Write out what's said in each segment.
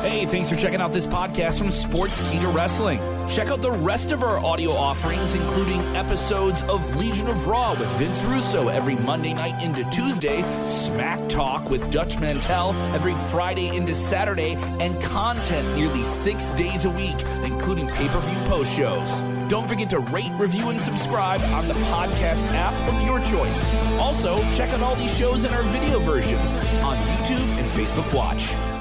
Hey, thanks for checking out this podcast from Sports Key to Wrestling. Check out the rest of our audio offerings, including episodes of Legion of Raw with Vince Russo every Monday night into Tuesday, Smack Talk with Dutch Mantell every Friday into Saturday, and content nearly six days a week, including pay per view post shows. Don't forget to rate, review, and subscribe on the podcast app of your choice. Also, check out all these shows in our video versions on YouTube and Facebook Watch.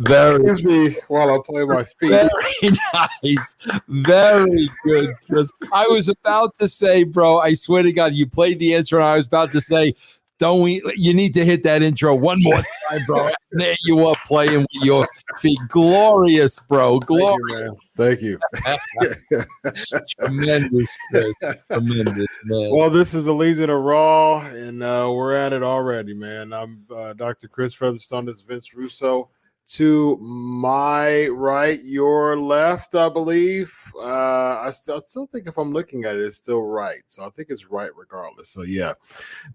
Very, Excuse me while I play my feet. very nice. Very good, Chris. I was about to say, bro, I swear to God, you played the intro, and I was about to say, don't we? You need to hit that intro one more time, bro. there you are playing with your feet. Glorious, bro. Glorious. Thank you, man. Thank you. Tremendous, Chris. Tremendous, man. Well, this is the Legion of Raw, and uh, we're at it already, man. I'm uh, Dr. Chris Featherstone. This is Vince Russo. To my right, your left, I believe. Uh, I, st- I still think if I'm looking at it, it's still right. So I think it's right regardless. So yeah,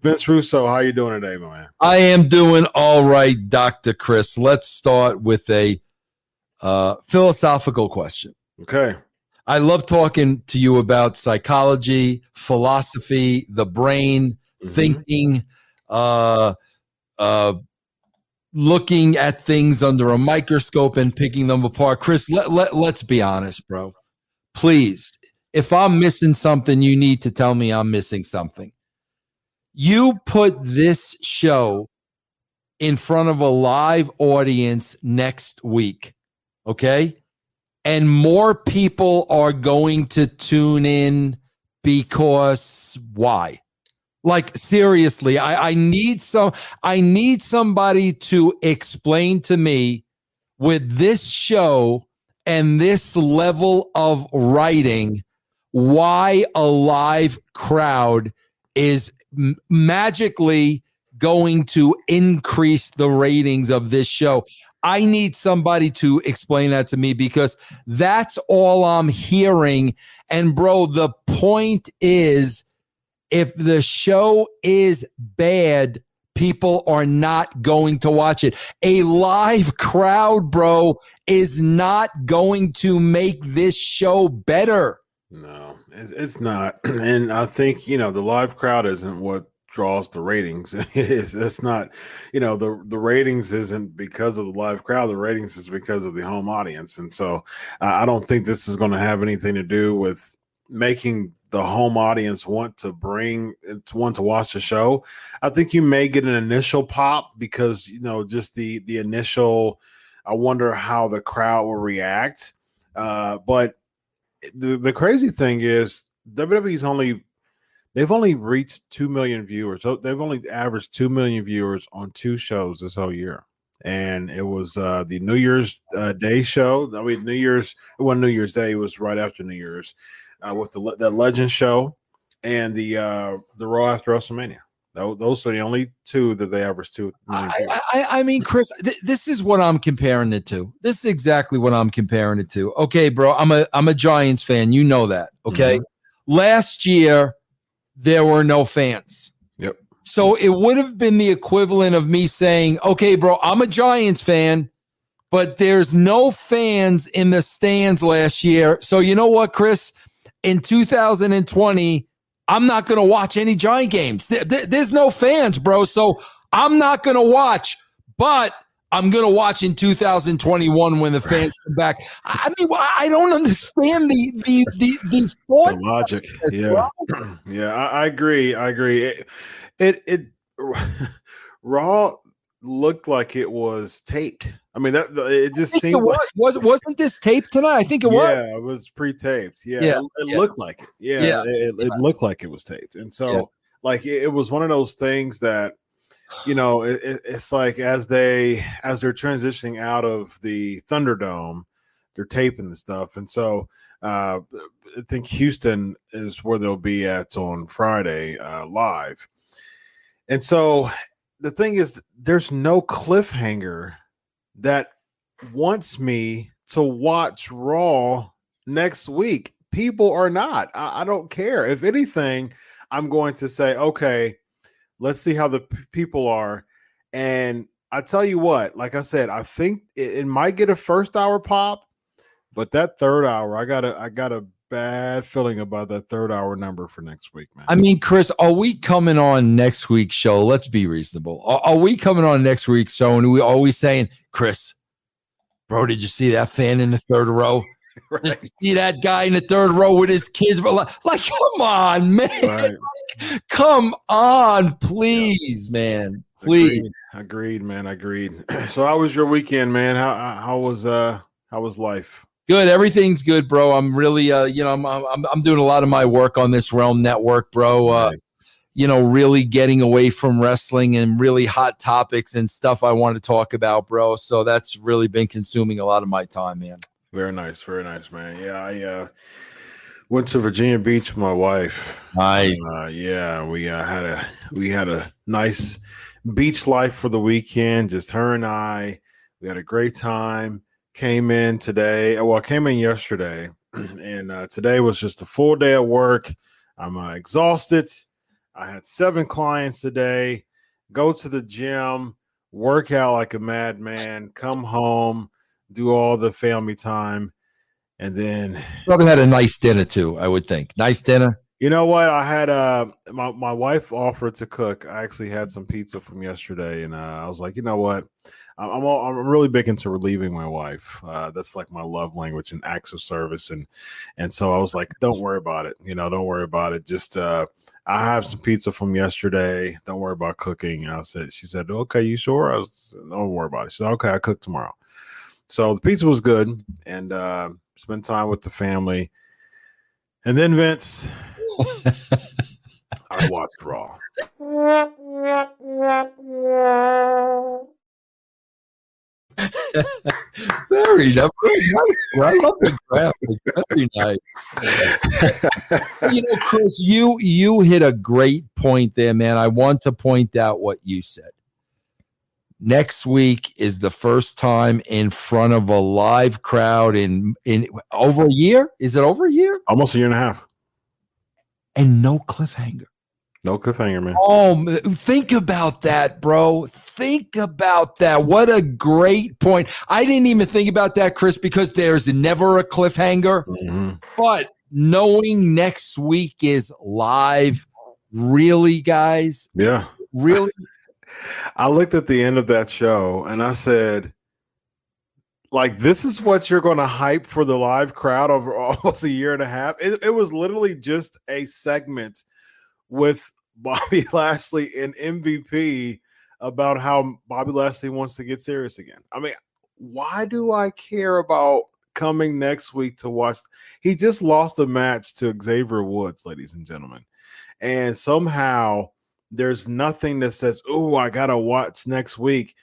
Vince Russo, how you doing today, my man? I am doing all right, Dr. Chris. Let's start with a uh, philosophical question. Okay. I love talking to you about psychology, philosophy, the brain, Mhm. thinking, uh, uh, looking at things under a microscope and picking them apart. Chris, let, let, let's be honest, bro. Please, if I'm missing something, you need to tell me I'm missing something. You put this show in front of a live audience next week, okay? And more people are going to tune in because why? Like seriously, I, I need some I need somebody to explain to me with this show and this level of writing why a live crowd is m- magically going to increase the ratings of this show. I need somebody to explain that to me because that's all I'm hearing. And, bro, the point is if the show is bad, people are not going to watch it. A live crowd, bro, is not going to make this show better. No, it's, not. And I think, you know, the live crowd isn't what draws the ratings. it's, not, you know, the, the ratings isn't because of the live crowd. The ratings is because of the home audience. And so I don't think this is going to have anything to do with making the home audience want to bring to want to watch the show. I think you may get an initial pop because, you know, just the, the initial, I wonder how the crowd will react. Uh, but the, the crazy thing is WWE's only they've only reached 2 million viewers. So they've only averaged 2 million viewers on two shows this whole year. And it was uh, the New Year's uh, Day show. I mean, New Year's, wasn't New Year's Day, was right after New Year's uh, with the the Legend show and the uh, the Raw after WrestleMania. Those are the only two that they 2 million I. I, I mean, Chris, th- this is what I'm comparing it to. This is exactly what I'm comparing it to. Okay, bro, I'm a I'm a Giants fan. You know that. Okay, last year there were no fans. Yep. So it would have been the equivalent of me saying, "Okay, bro, I'm a Giants fan." But there's no fans in the stands last year. So you know what, Chris? In 2020, I'm not going to watch any Giant games. There- there- there's no fans, bro. So I'm not going to watch, but I'm going to watch in 2021 when the fans come back. I mean, I don't understand the the the the the logic. Yeah, yeah, I, I agree. I agree. It, it, it Raw. Looked like it was taped. I mean, that it just seemed it was. like, was wasn't this taped tonight? I think it was. yeah, it was pre-taped. Yeah, Yeah, it, it yeah. looked like it. Yeah, Yeah, it, it looked like it was taped, and so Yeah. like it, was one of those things that you know it, it- it's like as they as they're transitioning out of the Thunderdome, they're taping the stuff, and so uh, I think Houston is where they'll be at on Friday uh, live, and so the thing is, there's no cliffhanger that wants me to watch Raw next week. People are not. I, I don't care. If anything, I'm going to say, okay, let's see how the p- people are. And I tell you what, like I said, I think it, it might get a first hour pop, but that third hour, I gotta, I got a bad feeling about that third hour number for next week, man. I mean, Chris, are we coming on next week's show? Let's be reasonable. Are, are we coming on next week's show and we always saying, Chris, bro, did you see that fan in the third row? Right. see that guy in the third row with his kids? But like, like, come on, man. right. Come on, please, man. Please. Agreed. Agreed, man. Agreed. So how was your weekend, man? How how how was uh how was life? Good. Everything's good, bro. I'm really, uh, you know, I'm, I'm, I'm doing a lot of my work on this Realm Network, bro. Uh, Nice. you know, really getting away from wrestling and really hot topics and stuff I want to talk about, bro. So that's really been consuming a lot of my time, man. Very nice, very nice, man. Yeah, I uh went to Virginia Beach with my wife. Nice. Uh, yeah, we uh, had a we had a nice beach life for the weekend. Just her and I. We had a great time. Came in today. Well, I came in yesterday, and uh, today was just a full day at work. I'm uh, exhausted. I had seven clients today. Go to the gym, work out like a madman. Come home, do all the family time, and then Probably had a nice dinner too, I would think. Nice dinner. you know what? I had uh my, my wife offered to cook. I actually had some pizza from yesterday, and uh, I was like, you know what? I'm I'm, all, I'm really big into relieving my wife. Uh, that's like my love language and acts of service, and and so I was like, don't worry about it. You know, don't worry about it. Just uh, I have some pizza from yesterday. Don't worry about cooking. I said, she said, okay, you sure? I was, don't worry about it. She said, okay, I cook tomorrow. So the pizza was good, and uh, spent time with the family. And then Vince, I watched Raw. Very nice. I love the graphic. Very nice. you know, Chris, you you hit a great point there, man. I want to point out what you said. Next week is the first time in front of a live crowd in in over a year. Is it over a year? Almost a year and a half. And no cliffhanger. No cliffhanger, man. Oh, think about that, bro. Think about that. What a great point. I didn't even think about that, Chris, because there's never a cliffhanger. Mhm. But knowing next week is live, really, guys, Yeah. really, I looked at the end of that show and I said, like, this is what you're going to hype for the live crowd over almost a year and a half. It, it was literally just a segment with Bobby Lashley and MVP about how Bobby Lashley wants to get serious again. I mean, why do I care about coming next week to watch? He just lost a match to Xavier Woods, ladies and gentlemen. And somehow there's nothing that says, "Oh, I gotta watch next week."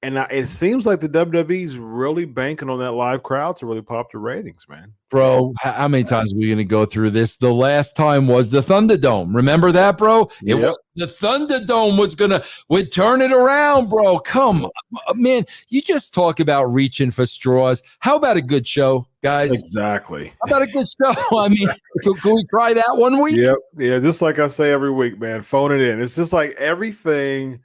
And I, it seems like the WWE's really banking on that live crowd to really pop the ratings, man. bro. How many times are we going to go through this? The last time was the Thunderdome. Remember that, bro? It Yep. was, the Thunderdome was going to would turn it around, bro. Come on, uh, man. You just talk about reaching for straws. How about a good show, guys? Exactly. How about a good show? I mean, can, can we try that one week? Yep. Yeah. Just like I say every week, man. Phone it in. It's just like everything,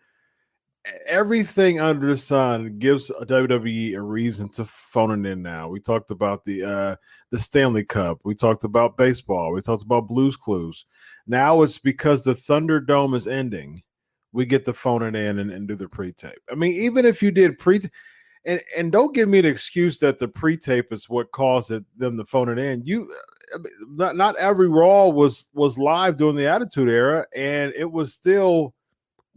everything under the sun gives WWE a reason to phone it in. Now we talked about the uh the Stanley Cup. We talked about baseball. We talked about Blues Clues. Now it's because the Thunderdome is ending. We get to phone it in and, and do the pre-tape. I mean, even if you did pre and and don't give me an excuse that the pre-tape is what caused it, them to phone it in. You not not every Raw was was live during the Attitude Era, and it was still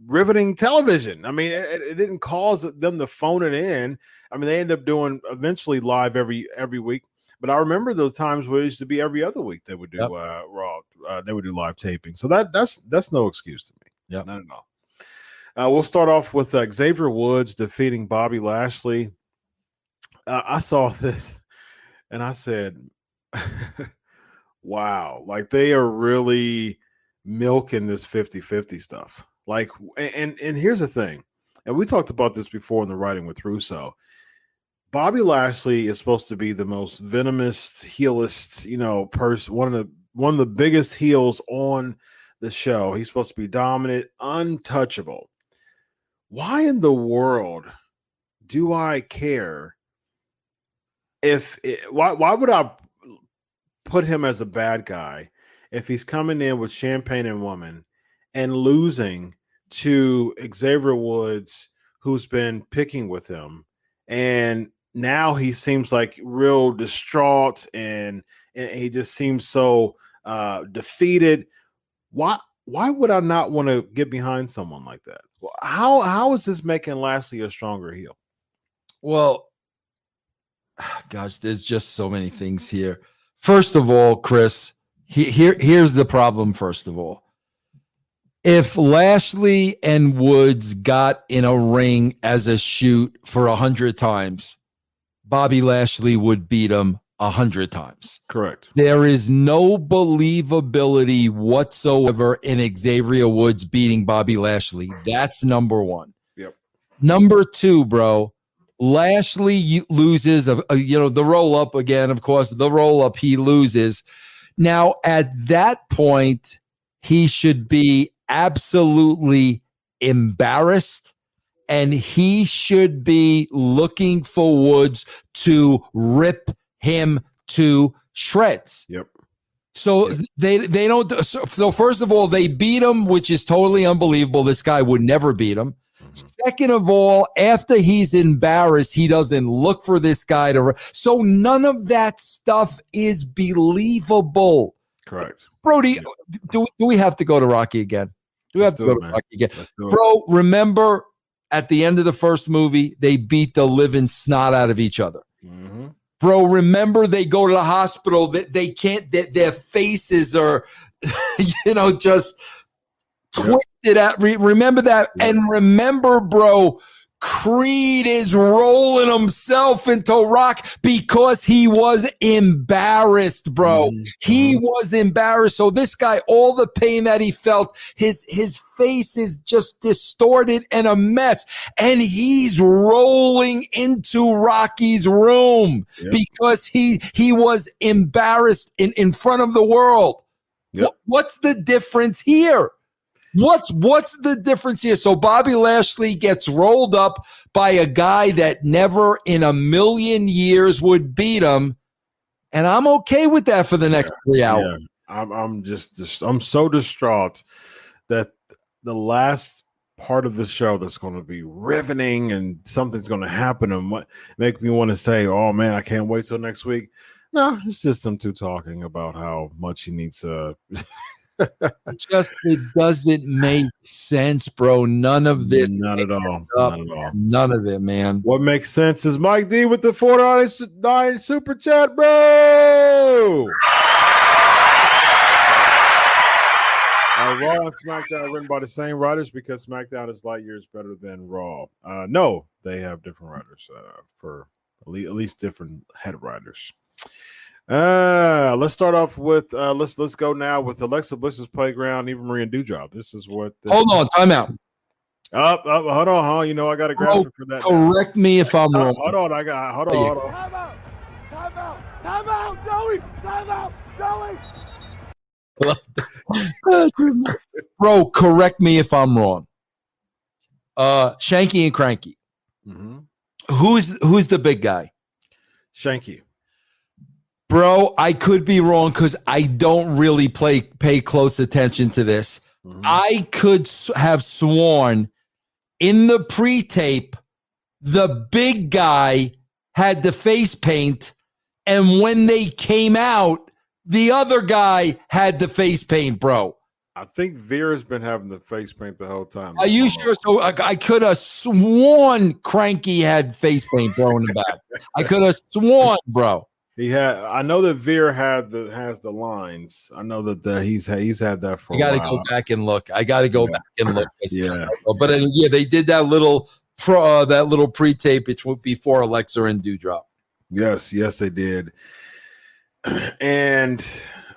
riveting television. I mean, it, it, didn't cause them to phone it in. I mean, they end up doing eventually live every every week. But I remember those times where it used to be every other week they would do yep. uh, raw. Uh, they would do live taping. So that that's that's no excuse to me. Yeah, not at all. Uh, we'll start off with uh, Xavier Woods defeating Bobby Lashley. Uh, I saw this and I said, wow, like they are really milking this 50 50 stuff. Like, and, and here's the thing, and we talked about this before in the writing with Russo. Bobby Lashley is supposed to be the most venomous heelist, you know, person, one of the one of the biggest heels on the show. He's supposed to be dominant, untouchable. Why in the world do I care if it, why why would I put him as a bad guy if he's coming in with champagne and woman and losing to Xavier Woods, who's been picking with him, and now he seems like real distraught and, and he just seems so uh, defeated. Why why would I not want to get behind someone like that? How how is this making Lashley a stronger heel? Well, gosh, there's just so many things here. First of all, Chris, he, here here's the problem. First of all, if Lashley and Woods got in a ring as a shoot for a hundred times, Bobby Lashley would beat him a hundred times. Correct. There is no believability whatsoever in Xavier Woods beating Bobby Lashley. That's number one. Yep. Number two, bro. Lashley loses, a, you know, the roll up again, of course, the roll up, he loses. Now, at that point, he should be absolutely embarrassed and he should be looking for Woods to rip him to shreds. Yep. So yep. they they don't. So, so, first of all, they beat him, which is totally unbelievable. This guy would never beat him. Mm-hmm. Second of all, after he's embarrassed, he doesn't look for this guy to. So none of that stuff is believable. Correct. Brody, yeah. do, do we have to go to Rocky again? Do we Let's have to go it, to Rocky again? Bro, remember at the end of the first movie, they beat the living snot out of each other. Mm-hmm. Bro, remember they go to the hospital that they can't, that their faces are, you know, just twisted out. Re- remember that, and remember, bro. Creed is rolling himself into rock because he was embarrassed, bro. Mm-hmm. He was embarrassed. So this guy, all the pain that he felt, his his face is just distorted and a mess, and he's rolling into Rocky's room yep. because he he was embarrassed in in front of the world. Yep. What, what's the difference here? What's what's the difference here? So Bobby Lashley gets rolled up by a guy that never in a million years would beat him, and I'm okay with that for the next yeah, three hours. Yeah. I'm I'm just, I'm so distraught that the last part of the show that's going to be riveting and something's going to happen and make me want to say, "Oh man, I can't wait till next week." No, it's just them two talking about how much he needs to just it doesn't make sense, bro. None of this. Not at all. Not at all. None of it, man. What makes sense is Mike D with the four nine super chat, bro. Uh, Raw and SmackDown are written by the same writers because SmackDown is light years better than Raw. Uh, no, they have different writers uh, for at least different head writers. Uh, let's start off with uh, let's let's go now with Alexa Bliss's playground, Eva Marie and Doudrop. This is what. The, hold on, time out. Up, up, hold on, huh? You know I got a graphic oh, for that. Correct now. me if I'm wrong. Hold on, I got. Hold on, hold on. Time out, time out, time out, Joey, time out, Joey. Bro, correct me if I'm wrong. Uh, Shanky and Cranky. Mm-hmm. Who's who's the big guy? Shanky. Bro, I could be wrong because I don't really play pay close attention to this. Mm-hmm. I could have sworn in the pre-tape the big guy had the face paint, and when they came out, the other guy had the face paint, bro. I think Veer's been having the face paint the whole time. Are you sure? So I, I could have sworn Cranky had face paint, bro, in the back. I could have sworn, bro. He had. I know that Veer had the has the lines. I know that the, he's he's had that for. I got to go back and look. I got to go Yeah. back and look. Yeah. but uh, yeah, they did that little pro uh, that little pre-tape between before Alexa and Doudrop. Yes, yes, they did. And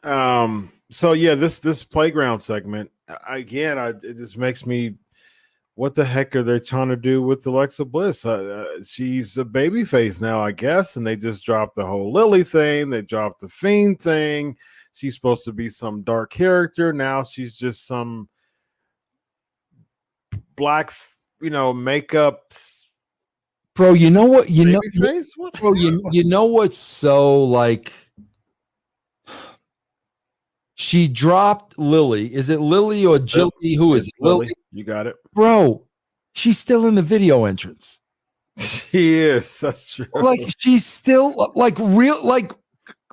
um, so yeah, this this playground segment again, I, it just makes me. What the heck are they trying to do with Alexa Bliss? Uh, uh, she's a baby face now, I guess, and they just dropped the whole Lily thing. They dropped the Fiend thing. She's supposed to be some dark character. Now she's just some black, you know, makeup Bro, you know what? You know, face. What? bro, you you know what's so like. She dropped Lily. Is it Lily or Jilly? Who is it? Lily? You got it. Bro, she's still in the video entrance. She is. That's true. Like she's still like real like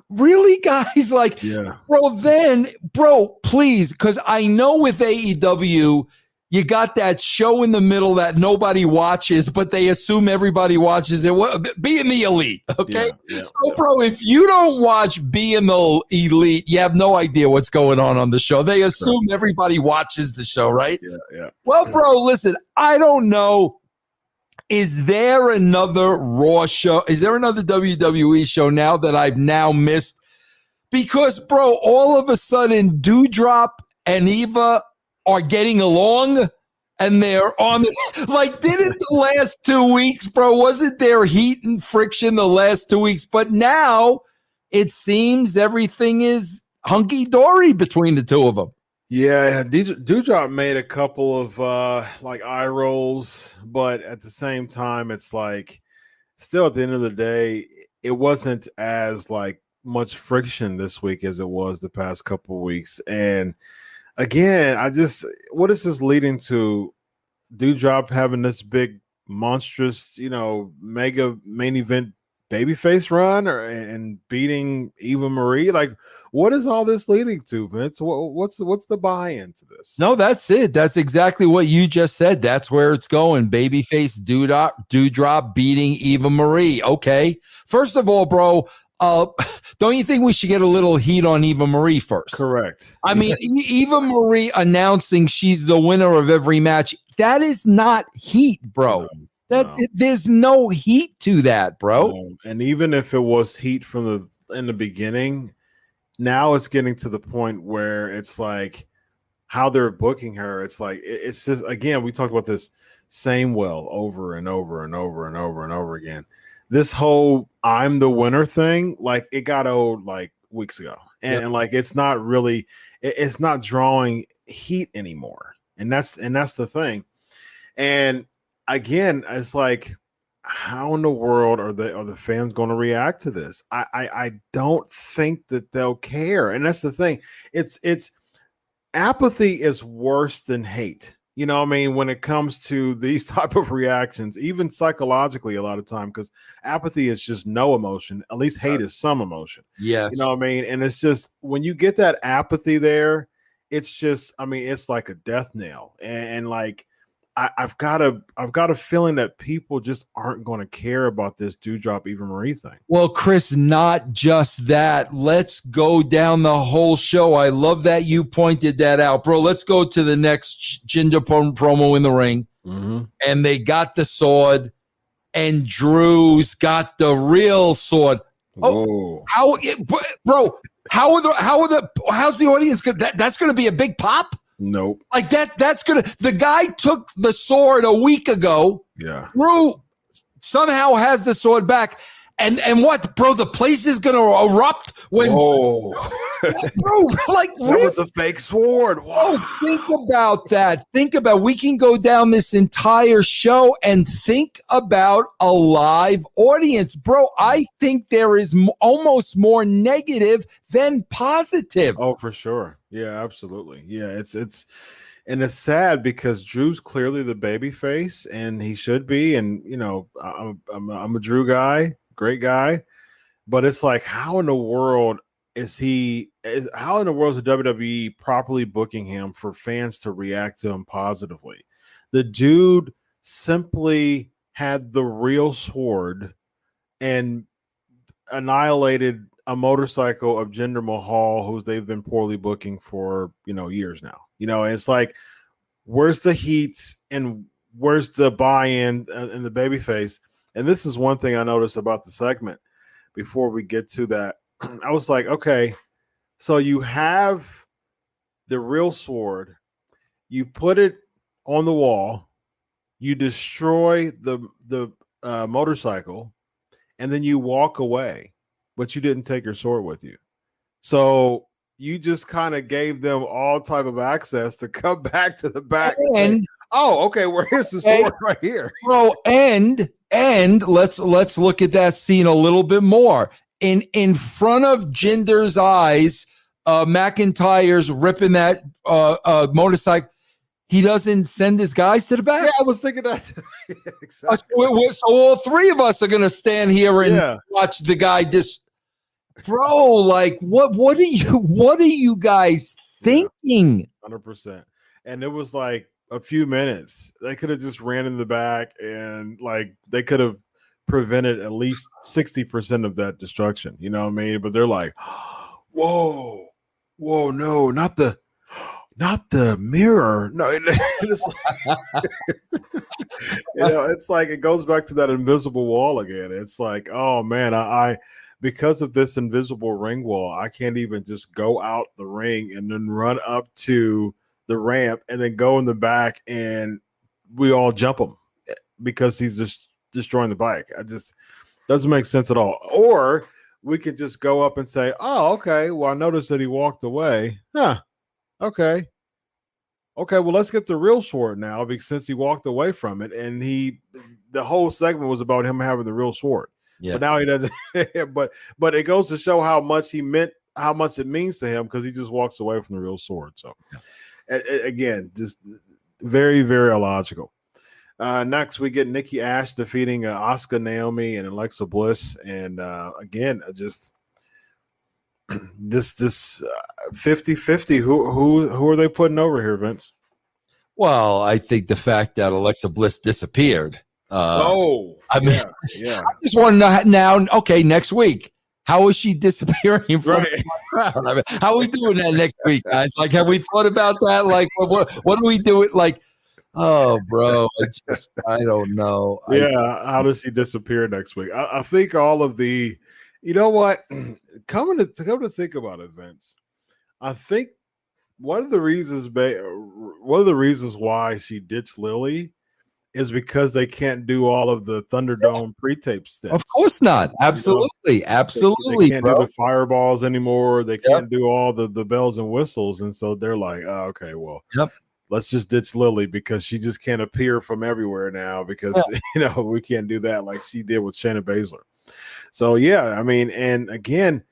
really guys like yeah. bro then bro please because i know with aew you got that show in the middle that nobody watches but they assume everybody watches it Well, Being the Elite okay Yeah, yeah, so bro if you don't watch Being the Elite you have no idea what's going on on the show they assume everybody watches the show right Yeah, yeah. well, bro, listen, I don't know. Is there another Raw show? Is there another WWE show now that I've now missed? Because, bro, all of a sudden, Doudrop and Eva are getting along and they're on the, like, didn't the last two weeks, bro? Wasn't there heat and friction the last two weeks? But now it seems everything is hunky dory between the two of them. Yeah, Dew- Doudrop made a couple of uh like eye rolls, but at the same time, it's like still at the end of the day, it wasn't as like much friction this week as it was the past couple weeks. And again, I just what is this leading to? Doudrop having this big monstrous, you know, mega main event babyface run or and beating Eva Marie like what is all this leading to Vince what, what's what's the buy-in to this No, that's it. That's exactly what you just said. That's where it's going. Babyface Doudrop, Doudrop beating Eva Marie. Okay. First of all, bro, uh, don't you think we should get a little heat on Eva Marie first? correct I mean, Eva Marie announcing she's the winner of every match. That is not heat, bro. No, That no, there's no heat to that, bro. no. and even if it was heat from the in the beginning now it's getting to the point where it's like how they're booking her it's like it's just again we talked about this same well over and over and over and over and over again this whole i'm the winner thing like it got old like weeks ago. And, Yep. and like it's not really it- it's not drawing heat anymore. And that's and that's the thing. And again it's like how in the world are the are the fans going to react to this? I, I i don't think that they'll care. And that's the thing. It's it's apathy is worse than hate you know what i mean when it comes to these type of reactions even psychologically a lot of time because apathy is just no emotion at least hate is some emotion Yes. you know what I mean? And it's just when you get that apathy there, it's just, I mean, it's like a death nail. And, and like I, I've got a I've got a feeling that people just aren't going to care about this Doudrop Eva Marie thing. Well, Chris, not just that. Let's go down the whole show. I love that you pointed that out, bro. Let's go to the next Jinder pro- promo in the ring. Mm-hmm. And they got the sword, and Drew's got the real sword. Oh. Whoa. How, bro? How are the how are the how's the audience? Good. That that's going to be a big pop. Nope. Like that. That's gonna. The guy took the sword a week ago. Yeah. Drew somehow has the sword back. And and what, bro? The place is gonna erupt when, Whoa. bro. Like, that really? was a fake sword. Whoa. Oh, think about that. Think about we can go down this entire show and think about a live audience, bro. I think there is m- almost more negative than positive. Oh, for sure. Yeah, absolutely. Yeah, it's it's and it's sad because Drew's clearly the baby face, and he should be. And you know, I'm I'm I'm a Drew guy, great guy, but it's like, how in the world is he is how in the world is the WWE properly booking him for fans to react to him positively? The dude simply had the real sword and annihilated a motorcycle of Jinder Mahal, who's they've been poorly booking for you know years now. You know, it's like, where's the heat and where's the buy-in uh, in the babyface? And this is one thing I noticed about the segment. Before we get to that, I was like, okay, so you have the real sword, you put it on the wall, you destroy the the uh, motorcycle, and then you walk away but you didn't take your sword with you. So you just kind of gave them all type of access to come back to the back and, and say, oh, okay, where's the sword right here? Bro, and and let's let's look at that scene a little bit more. In in front of Jinder's eyes, uh McIntyre's ripping that uh, uh motorcycle. He doesn't send his guys to the back. Yeah, I was thinking that. exactly. So all three of us are going to stand here and yeah. watch the guy just bro like what what are you what are you guys thinking? 100% and it was like a few minutes. They could have just ran in the back and like they could have prevented at least 60% of that destruction you know what i mean? But they're like whoa whoa no not the not the mirror. No it's like, you know it's like it goes back to that invisible wall again. It's like oh man i, I because of this invisible ring wall, I can't even just go out the ring and then run up to the ramp and then go in the back and we all jump him eh, because he's just destroying the bike. I just doesn't make sense at all. Or we could just go up and say, "Oh, okay. Well, I noticed that he walked away. Huh? Okay. Okay. Well, let's get the real sword now because since he walked away from it, and he, the whole segment was about him having the real sword. Yeah. But now he doesn't. but but it goes to show how much he meant, how much it means to him because he just walks away from the real sword. So yeah. a- again, just very very illogical. Uh, next, we get Nikki Ash defeating uh, Asuka, Naomi, and Alexa Bliss, and uh, again, uh, just this this 50-50. Uh, who who who are they putting over here, Vince? Well, I think the fact that Alexa Bliss disappeared uh, oh, I mean, yeah, yeah. I just want to know now. Okay, next week, how is she disappearing from right. the crowd? I mean, how are we doing that next week, guys? Like, have we thought about that? Like, what what, what do we do? It like, oh, bro, I just I don't know. Yeah, I, how does she disappear next week? I, I, think all of the, you know what, coming to come to think about events, I think one of the reasons, one of the reasons why she ditched Lily is because they can't do all of the Thunderdome pre-tape steps. Of course not. Absolutely, you know, absolutely. They, they can't bro. do the fireballs anymore. They can't yep. do all the the bells and whistles, and so they're like, oh, okay, well, yep. Let's just ditch Lily because she just can't appear from everywhere now because you know we can't do that like she did with Shayna Baszler. So yeah, I mean, and again,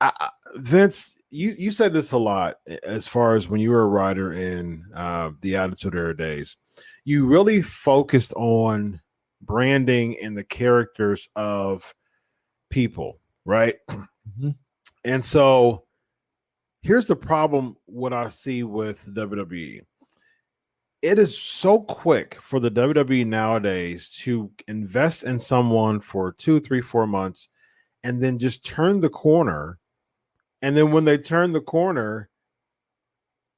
I, Vince, you you said this a lot as far as when you were a writer in uh, the Attitude Era days you really focused on branding and the characters of people, right? Mm-hmm. And so here's the problem what I see with WWE. It is so quick for the WWE nowadays to invest in someone for two, three, four months and then just turn the corner. And then when they turn the corner,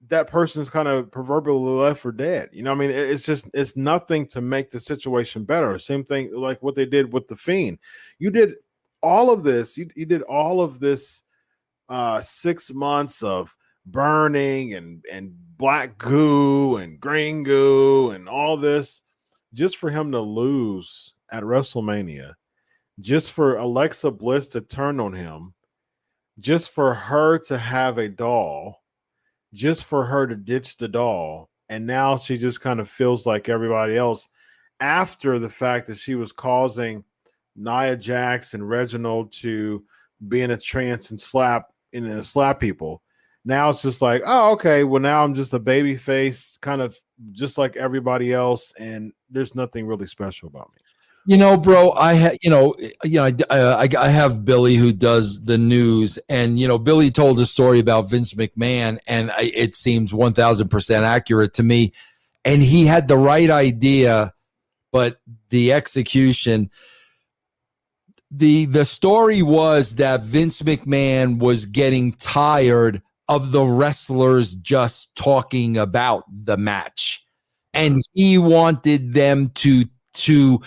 that person's kind of proverbially left for dead. You know, I mean, it's just it's nothing to make the situation better. Same thing like what they did with the fiend. You did all of this. You, you did all of this uh six months of burning and and black goo and green goo and all this just for him to lose at WrestleMania, just for Alexa Bliss to turn on him, just for her to have a doll just for her to ditch the doll. And now she just kind of feels like everybody else after the fact that she was causing Nia Jax and Reginald to be in a trance and slap and slap people. Now it's just like, oh, okay. Well, now I'm just a baby face, kind of just like everybody else, and there's nothing really special about me. You know, bro, I ha- you know, you know, I, uh, I, I have Billy who does the news, and you know, Billy told a story about Vince McMahon, and I, it seems one thousand percent accurate to me. And he had the right idea, but the execution. the The story was that Vince McMahon was getting tired of the wrestlers just talking about the match, and he wanted them to to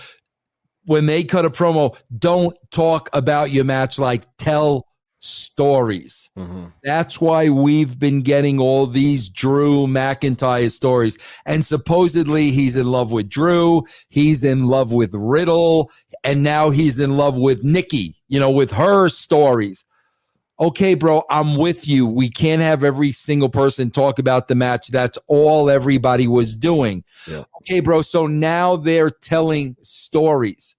when they cut a promo, don't talk about your match like tell stories. Mm-hmm. That's why we've been getting all these Drew McIntyre stories. And supposedly he's in love with Drew, he's in love with Riddle, and now he's in love with Nikki, you know, with her stories. Okay, bro, I'm with you. We can't have every single person talk about the match. That's all everybody was doing. Yeah. Okay, bro. So now they're telling stories.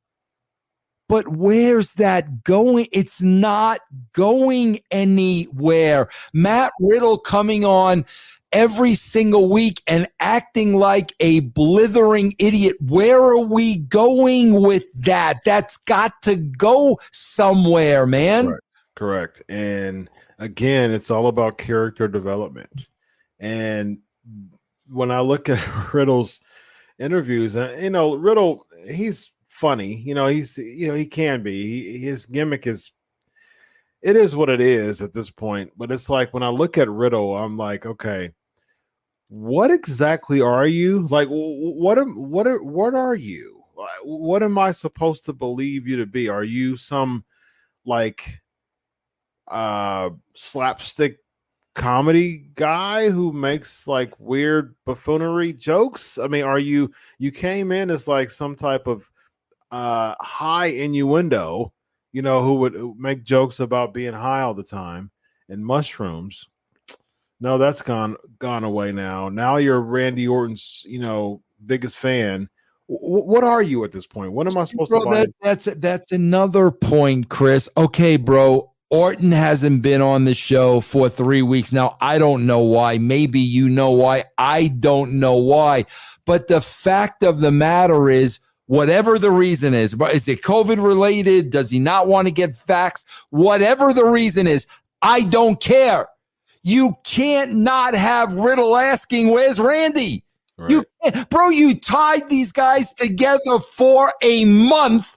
But where's that going? It's not going anywhere. Matt Riddle coming on every single week and acting like a blithering idiot. Where are we going with that? That's got to go somewhere, man. Right. Correct. And again, it's all about character development. And when I look at Riddle's interviews, uh, you know, Riddle, he's funny. You know, he's you know, he can be. He, his gimmick is it is what it is at this point. But it's like when I look at Riddle, I'm like, okay, what exactly are you? Like what am what are what are you? What am I supposed to believe you to be? Are you some like uh slapstick comedy guy who makes like weird buffoonery jokes? I mean are you you came in as like some type of uh high innuendo you know who would make jokes about being high all the time and mushrooms. No that's gone gone away now. Now you're randy orton's you know biggest fan. W- what are you at this point? What am i supposed bro, to buy? that, that's that's another point chris. Okay bro Orton hasn't been on the show for three weeks now. I don't know why. Maybe you know why. I don't know why. But the fact of the matter is, whatever the reason is, is it COVID related? Does he not want to get facts? Whatever the reason is, I don't care. You can't not have Riddle asking, Where's Randy? Right. You, bro, you tied these guys together for a month.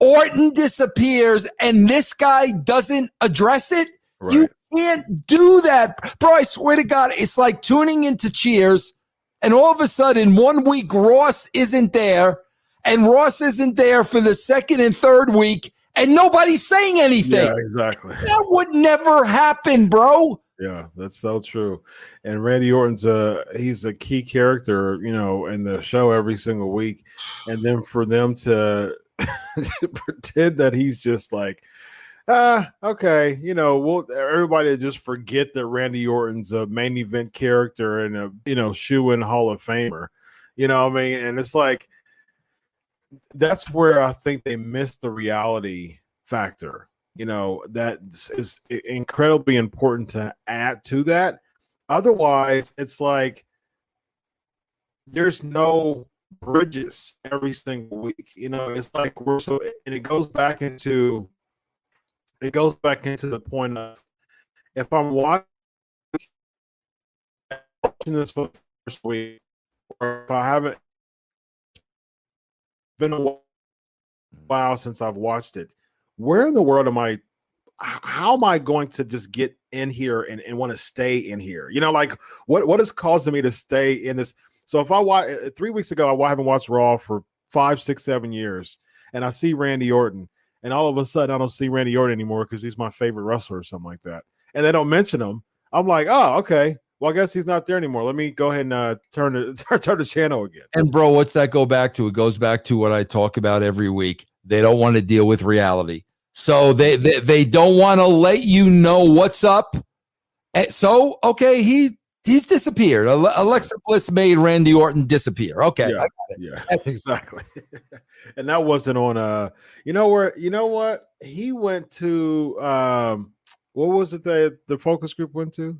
Orton disappears and this guy doesn't address it. right. You can't do that. Bro, I swear to God, it's like tuning into Cheers, and all of a sudden, one week Ross isn't there, and Ross isn't there for the second and third week, and nobody's saying anything. yeah exactly That would never happen, bro. Yeah, that's so true. And Randy Orton's a he's a key character, you know, in the show every single week. And then for them to, to pretend that he's just like, ah, okay, you know, we'll everybody just forget that Randy Orton's a main event character and a you know shoe in Hall of Famer. You know what I mean? And it's like that's where I think they missed the reality factor you know that is incredibly important to add to that otherwise it's like there's no bridges every single week you know it's like we're so and it goes back into it goes back into the point of if i'm watching this for the first week or if i haven't been a while since i've watched it where in the world am I? How am I going to just get in here and, and want to stay in here? You know, like what what is causing me to stay in this? So if I watch three weeks ago, I haven't watched Raw for five, six, seven years, and I see Randy Orton, and all of a sudden I don't see Randy Orton anymore because he's my favorite wrestler or something like that, and they don't mention him. I'm like, oh, okay. Well, I guess he's not there anymore. Let me go ahead and uh, turn the turn the channel again. And bro, what's that go back to? It goes back to what I talk about every week. They don't want to deal with reality. So they they, they don't want to let you know what's up. And so okay, he he's disappeared. Alexa Bliss made Randy Orton disappear. Okay, yeah, yeah exactly. and that wasn't on uh you know where you know what he went to um what was it that the focus group went to?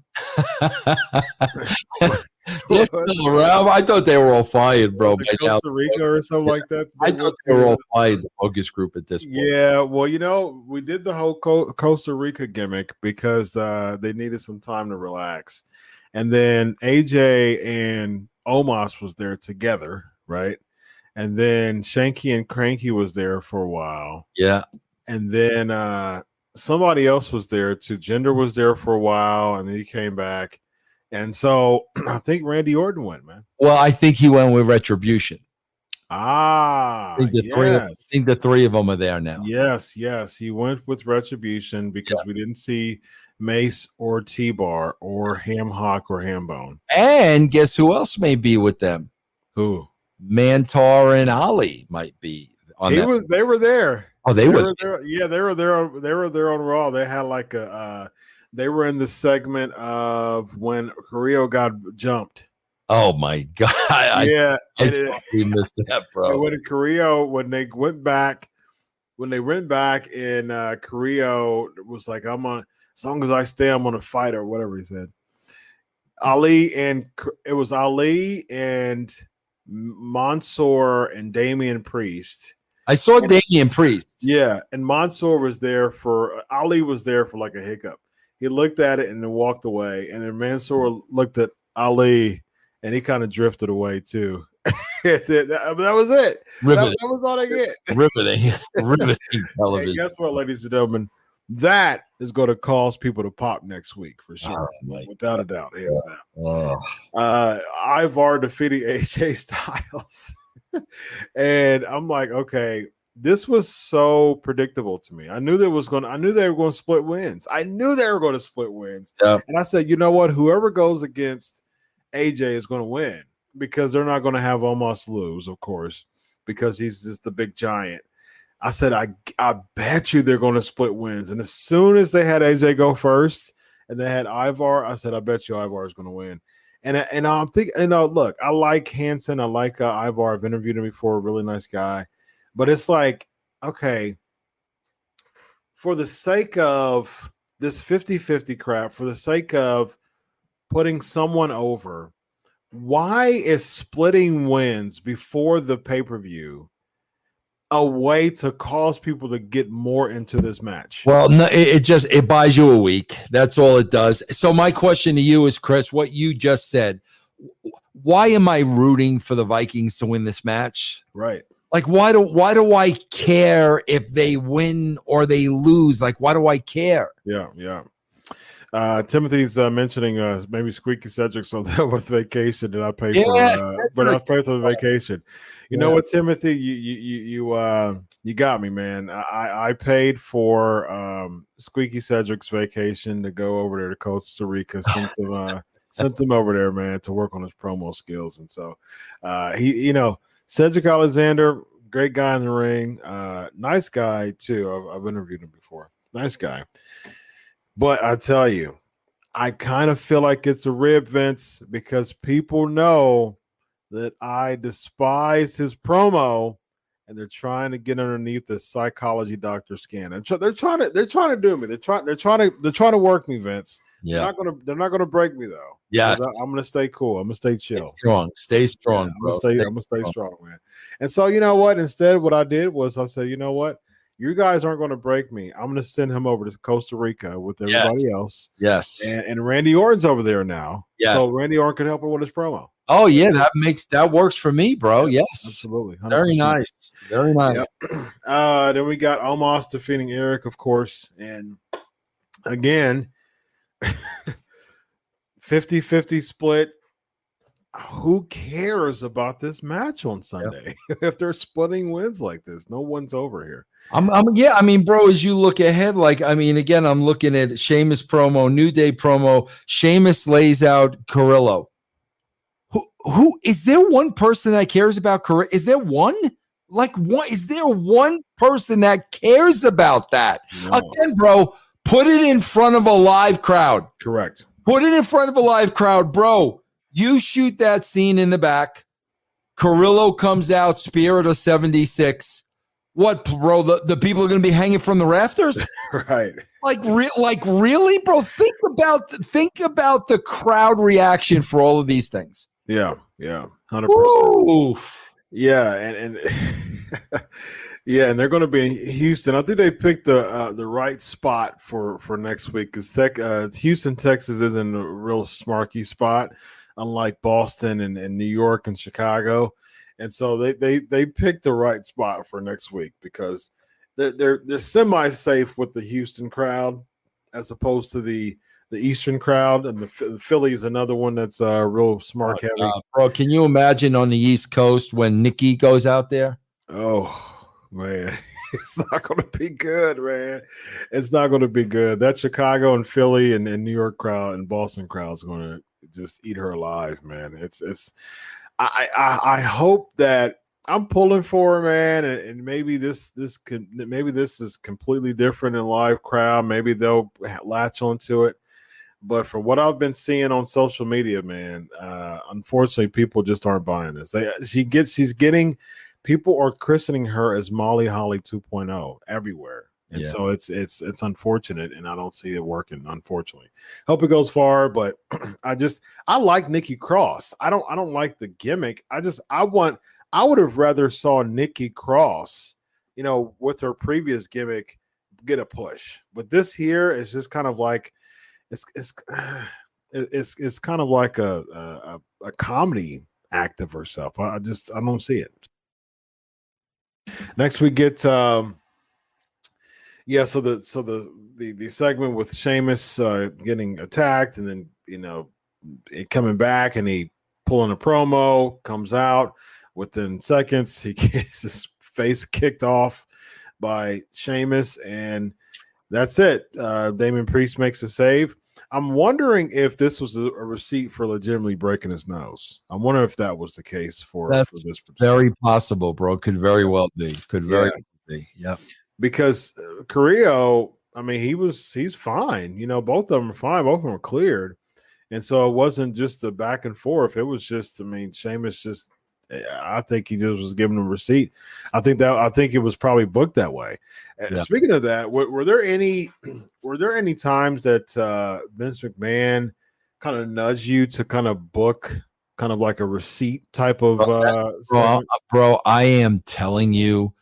They're still around. I thought they were all fired, bro. Now. Costa Rica or something like that. I thought they were all fired. The focus group at this point. Yeah, well, you know, we did the whole Co- Costa Rica gimmick because uh, they needed some time to relax, and then AJ and Omos was there together, right? And then Shanky and Cranky was there for a while, Yeah. and then uh, somebody else was there too. Jinder was there for a while, and then he came back, and so I think Randy Orton went, man. Well, I think he went with Retribution. Ah, I think the three. Of, I think the three of them are there now. Yes, yes. He went with Retribution because we didn't see Mace or T Bar or Ham Hock or Ham Bone. And guess who else may be with them? Who? Mansoor and Ali might be on He was they were there. oh, they, They were there. Yeah, they were there. on- They were there on Raw. They had like a uh they were in the segment of when Carrillo got jumped. Oh my god! I, yeah. I, I totally missed that, bro. when Carrillo, when they went back, when they went back, and uh Carrillo was like, "I'm on as long as I stay, I'm gonna fight," or whatever he said. Ali and it was Ali and Mansoor and Damian Priest. I saw Damian Priest. Yeah, and Mansoor was there for Ali was there for like a hiccup. He looked at it and then walked away, and then Mansoor looked at Ali and he kind of drifted away too. that, that- was it. That, that was all they get. riveting, riveting Hey, television. guess what, ladies and gentlemen? That is going to cause people to pop next week for sure, Oh, without a doubt. down. Oh, Uh, Ivar defeating AJ Styles, and I'm like, okay, this was so predictable to me. I knew there was going. I knew they were going to split wins. I knew they were going to split wins. Yeah. And I said, you know what? Whoever goes against AJ is going to win because they're not going to have almost lose, of course, because he's just the big giant. I said, I I bet you they're going to split wins. And as soon as they had AJ go first and they had Ivar, I said, I bet you Ivar is going to win. And and I'm thinking, you know, look, I like Hanson. I like uh, Ivar. I've interviewed him before. Really nice guy. But it's like, okay, for the sake of this 50 50 crap, for the sake of putting someone over, why is splitting wins before the pay per view a way to cause people to get more into this match? well, no, it, it just it buys you a week. That's all it does. So my question to you is, Chris, what you just said. Why am I rooting for the Vikings to win this match? right. Like, why do why do I care if they win or they lose? Like, why do I care? Yeah, yeah. Uh, Timothy's uh, mentioning uh, maybe Squeaky Cedric's on that with vacation, and I pay Yes, for, uh, but I pay for the vacation. You know what, Timothy? You you you you, uh, you got me, man. I I paid for um, Squeaky Cedric's vacation to go over there to Costa Rica. Sent him uh, sent him over there, man, to work on his promo skills, and so uh, he, you know, Cedric Alexander, great guy in the ring, uh, nice guy too. I've, I've interviewed him before. Nice guy. But I tell you, I kind of feel like it's a rib, Vince, because people know that I despise his promo, and they're trying to get underneath the psychology doctor scan. And they're trying to they're trying to do me. They're trying they're trying to they're trying to work me, Vince. Yeah, They're not gonna they're not gonna break me though. Yes. 'Cause I, am gonna stay cool. I'm gonna stay Stay chill. strong. Stay strong, Yeah, I'm gonna stay, Stay I'm gonna stay strong. strong, man. And so you know what? Instead, what I did was I said, you know what? You guys aren't going to break me. I'm going to send him over to Costa Rica with Yes. everybody else. Yes. And, and Randy Orton's over there now. Yes. So Randy Orton can help her with his promo. Oh yeah, that makes that works for me, bro. Yes. Absolutely. 100%. Very nice. Very nice. Yep. Uh, then we got Omos defeating Erik, of course. And again, 50 50 split. Who cares about this match on Sunday if they're splitting wins like this? No one's over here. I'm, I'm yeah, I mean, bro, as you look ahead, like I mean, again, I'm looking at Sheamus promo, New Day promo. Sheamus lays out Carrillo. Who who is there one person that cares about Carrillo? Is there one? Like one is there one person that cares about that? No. Again, bro, put it in front of a live crowd. Correct. Put it in front of a live crowd, bro. You shoot that scene in the back. Carrillo comes out, Spirit of 76. What, bro? The, the people are going to be hanging from the rafters? Right. like, re- like really, bro? Think about think about the crowd reaction for all of these things. Yeah, yeah, hundred percent. Oof. Yeah, and and yeah, and they're going to be in Houston. I think they picked the uh, the right spot for for next week because Tech uh, Houston, Texas, isn't a real smarky spot, unlike Boston and, and New York and Chicago. And so they they they picked the right spot for next week because they're they're, they're semi safe with the Houston crowd as opposed to the the Eastern crowd, and the, the Philly is another one that's uh, real smart heavy. Uh, bro, can you imagine on the East Coast when Nikki goes out there? Oh man, it's not going to be good, man. It's not going to be good. That Chicago and Philly and, and New York crowd and Boston crowd is going to just eat her alive, man. It's it's. I I, I hope that I'm pulling for her, man, and, and, maybe this this can maybe this is completely different in live crowd. Maybe they'll latch onto it. But from what I've been seeing on social media, man, uh, unfortunately, people just aren't buying this. They she gets she's getting people are christening her as Molly Holly 2.0 everywhere. And yeah. so it's it's it's unfortunate, and I don't see it working. Unfortunately, hope it goes far, but I just I like Nikki Cross. I don't I don't like the gimmick. I just I want I would have rather saw Nikki Cross, you know, with her previous gimmick, get a push. But this here is just kind of like it's it's it's it's kind of like a a, a comedy act of herself. I just I don't see it. Next we get um yeah, so the so the the the segment with Sheamus uh, getting attacked and then you know it coming back and he pulling a promo comes out within seconds he gets his face kicked off by Sheamus and that's it. Uh, Damian Priest makes a save. I'm wondering if this was a, a, receipt for legitimately breaking his nose. I'm wondering if that was the case for, That's for this. Very possible, bro. Could very well be. Could very yeah. well be. Yeah. Because uh, Carrillo, I mean, he was he's fine. You know, both of them are fine. Both of them are cleared. And so it wasn't just the back and forth. It was just, I mean, Sheamus just I think he just was giving them a receipt. I think that I think it was probably booked that way. Yeah. Speaking of that, were, were, there any were there any times that uh, Vince McMahon kind of nudged you to kind of book kind of like a receipt type of uh, bro, bro, I am telling you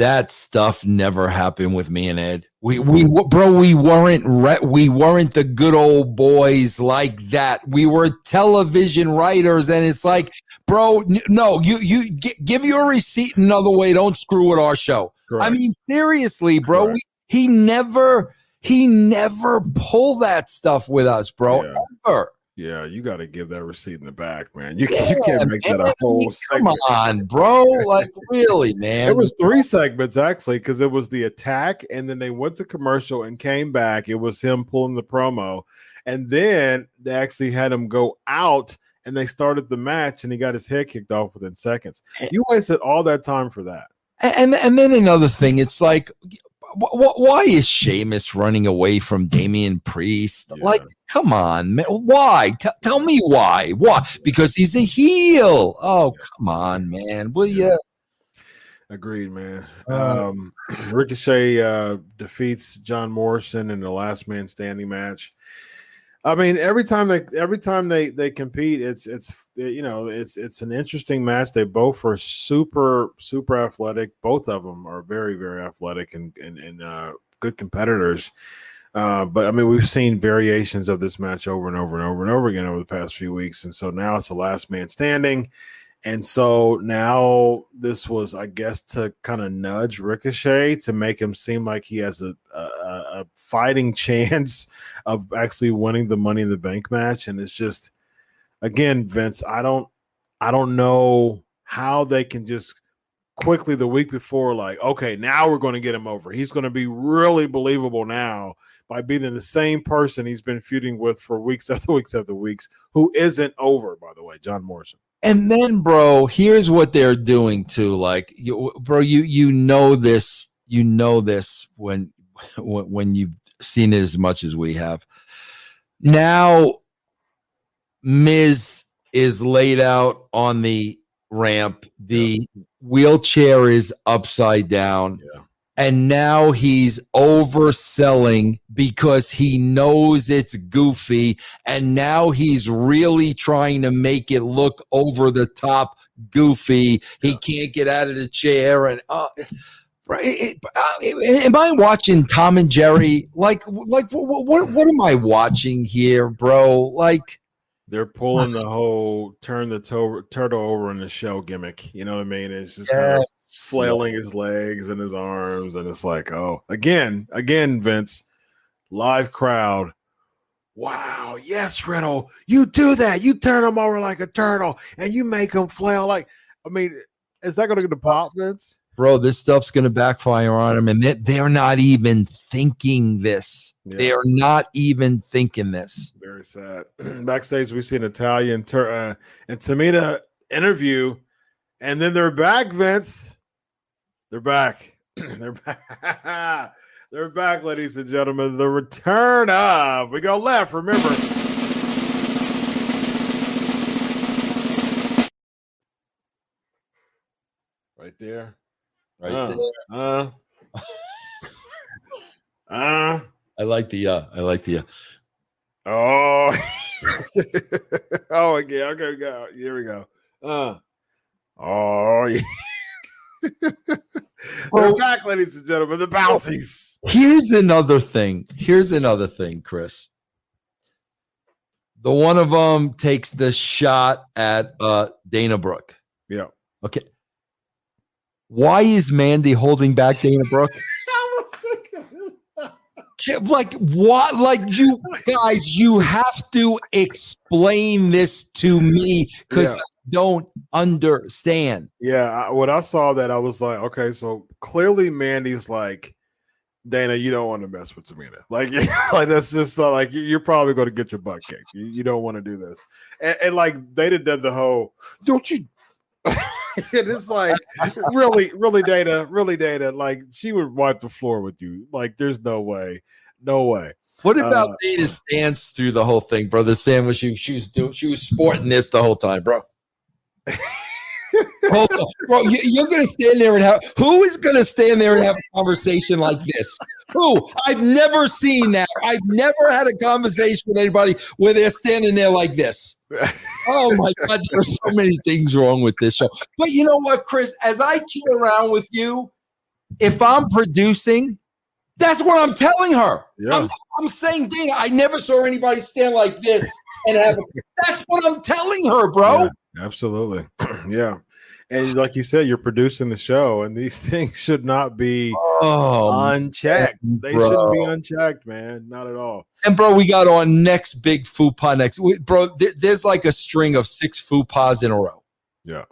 that stuff never happened with me and Ed. We mm-hmm. we bro, we weren't re- we weren't the good old boys like that. We were television writers, and it's like, bro, n- no, you you g- give your receipt another way. Don't screw with our show. Correct. I mean, seriously, bro. We, he never he never pulled that stuff with us, bro. Yeah. Ever. Yeah, you got to give that receipt in the back, man. You, yeah, you can't make man, that a whole come segment. on, bro. Like, really, man. It was three segments actually, because it was the attack, and then they went to commercial and came back. It was him pulling the promo, and then they actually had him go out and they started the match, and he got his head kicked off within seconds. Eh. You wasted all that time for that. And and then another thing, it's like why is Sheamus running away from Damian Priest? Yeah. Like, come on, man. Why? T- tell me why. Why? Because he's a heel. Oh, come on, man. Will you? Agreed, man. Uh, um, Ricochet uh, defeats John Morrison in the last man standing match. I mean, every time they every time they they compete, it's it's you know it's it's an interesting match. They both are super super athletic. Both of them are very very athletic and and, and uh, good competitors. Uh, but I mean, we've seen variations of this match over and over and over and over again over the past few weeks, and so now it's the last man standing. And so now this was, I guess, to kind of nudge Ricochet to make him seem like he has a, a, a, fighting chance of actually winning the Money in the Bank match. And it's just, again, Vince, I don't, I don't know how they can just quickly the week before, like, okay, now we're going to get him over. He's going to be really believable now by being the same person he's been feuding with for weeks after weeks after weeks, who isn't over, by the way, John Morrison. And then, bro, here's what they're doing too. Like, you, bro, you you know this, you know this when when you've seen it as much as we have. Now, Miz is laid out on the ramp. The yeah. wheelchair is upside down. Yeah. and now he's overselling because he knows it's goofy and now he's really trying to make it look over the top goofy he can't get out of the chair and uh, right uh, am i watching tom and jerry like like what, what what am i watching here bro like They're pulling the whole turn the to- turtle over in the shell gimmick. You know what I mean? It's just kind of flailing his legs and his arms, and it's like, oh, again, again, Vince, live crowd. Wow, yes, Riddle, you do that. You turn him over like a turtle, and you make him flail like. I mean, is that going to get the pop, Vince? Bro, this stuff's going to backfire on them. And they, they're not even thinking this. Yeah. They are not even thinking this. Very sad. Backstage, we see Natalya Tur- uh, and Tamina interview, and then they're back, Vince. They're back. they're back. they're back, ladies and gentlemen. The return of. We go left, remember. Right there. Right Uh, there. Uh, uh, I like the, uh, I like the, uh, Oh, oh, okay, okay, go. Here we go. Uh, oh, yeah. We're back, ladies and gentlemen. The bouncies. here's another thing. Here's another thing, Chris. The one of them takes the shot at uh, Dana Brooke. Yeah. Okay. Why is Mandy holding back Dana Brooke? Like what like you guys you have to explain this to me because Yeah. i don't understand Yeah, I, when I saw that, I was like, okay, so clearly Mandy's like, Dana, you don't want to mess with Tamina. Like, like that's just uh, like you- you're probably going to get your butt kicked. You, you don't want to do this. And, and like Dana did the whole, don't you? and it's like, really, really, Dana, really, Dana. Like she would wipe the floor with you. Like, there's no way, no way. what about Uh, dana's stance through the whole thing brother sam was she, she was doing she was sporting this the whole time bro Hold on. bro you, you're gonna stand there and have who is gonna stand there and have a conversation like this who i've never seen that i've never had a conversation with anybody where they're standing there like this Oh my God, there are so many things wrong with this show. But you know what, Chris? As I kid around with you, if I'm producing, that's what I'm telling her. Yeah. I'm, I'm saying, Dana, I never saw anybody stand like this and have. A, that's what I'm telling her, bro. Yeah, absolutely. yeah. And like you said, you're producing the show, and these things should not be Oh, unchecked. They bro. shouldn't be unchecked, man. Not at all. and bro, we got our next big faux pas next. We, bro, th- there's like a string of six faux pas in a row. Yeah.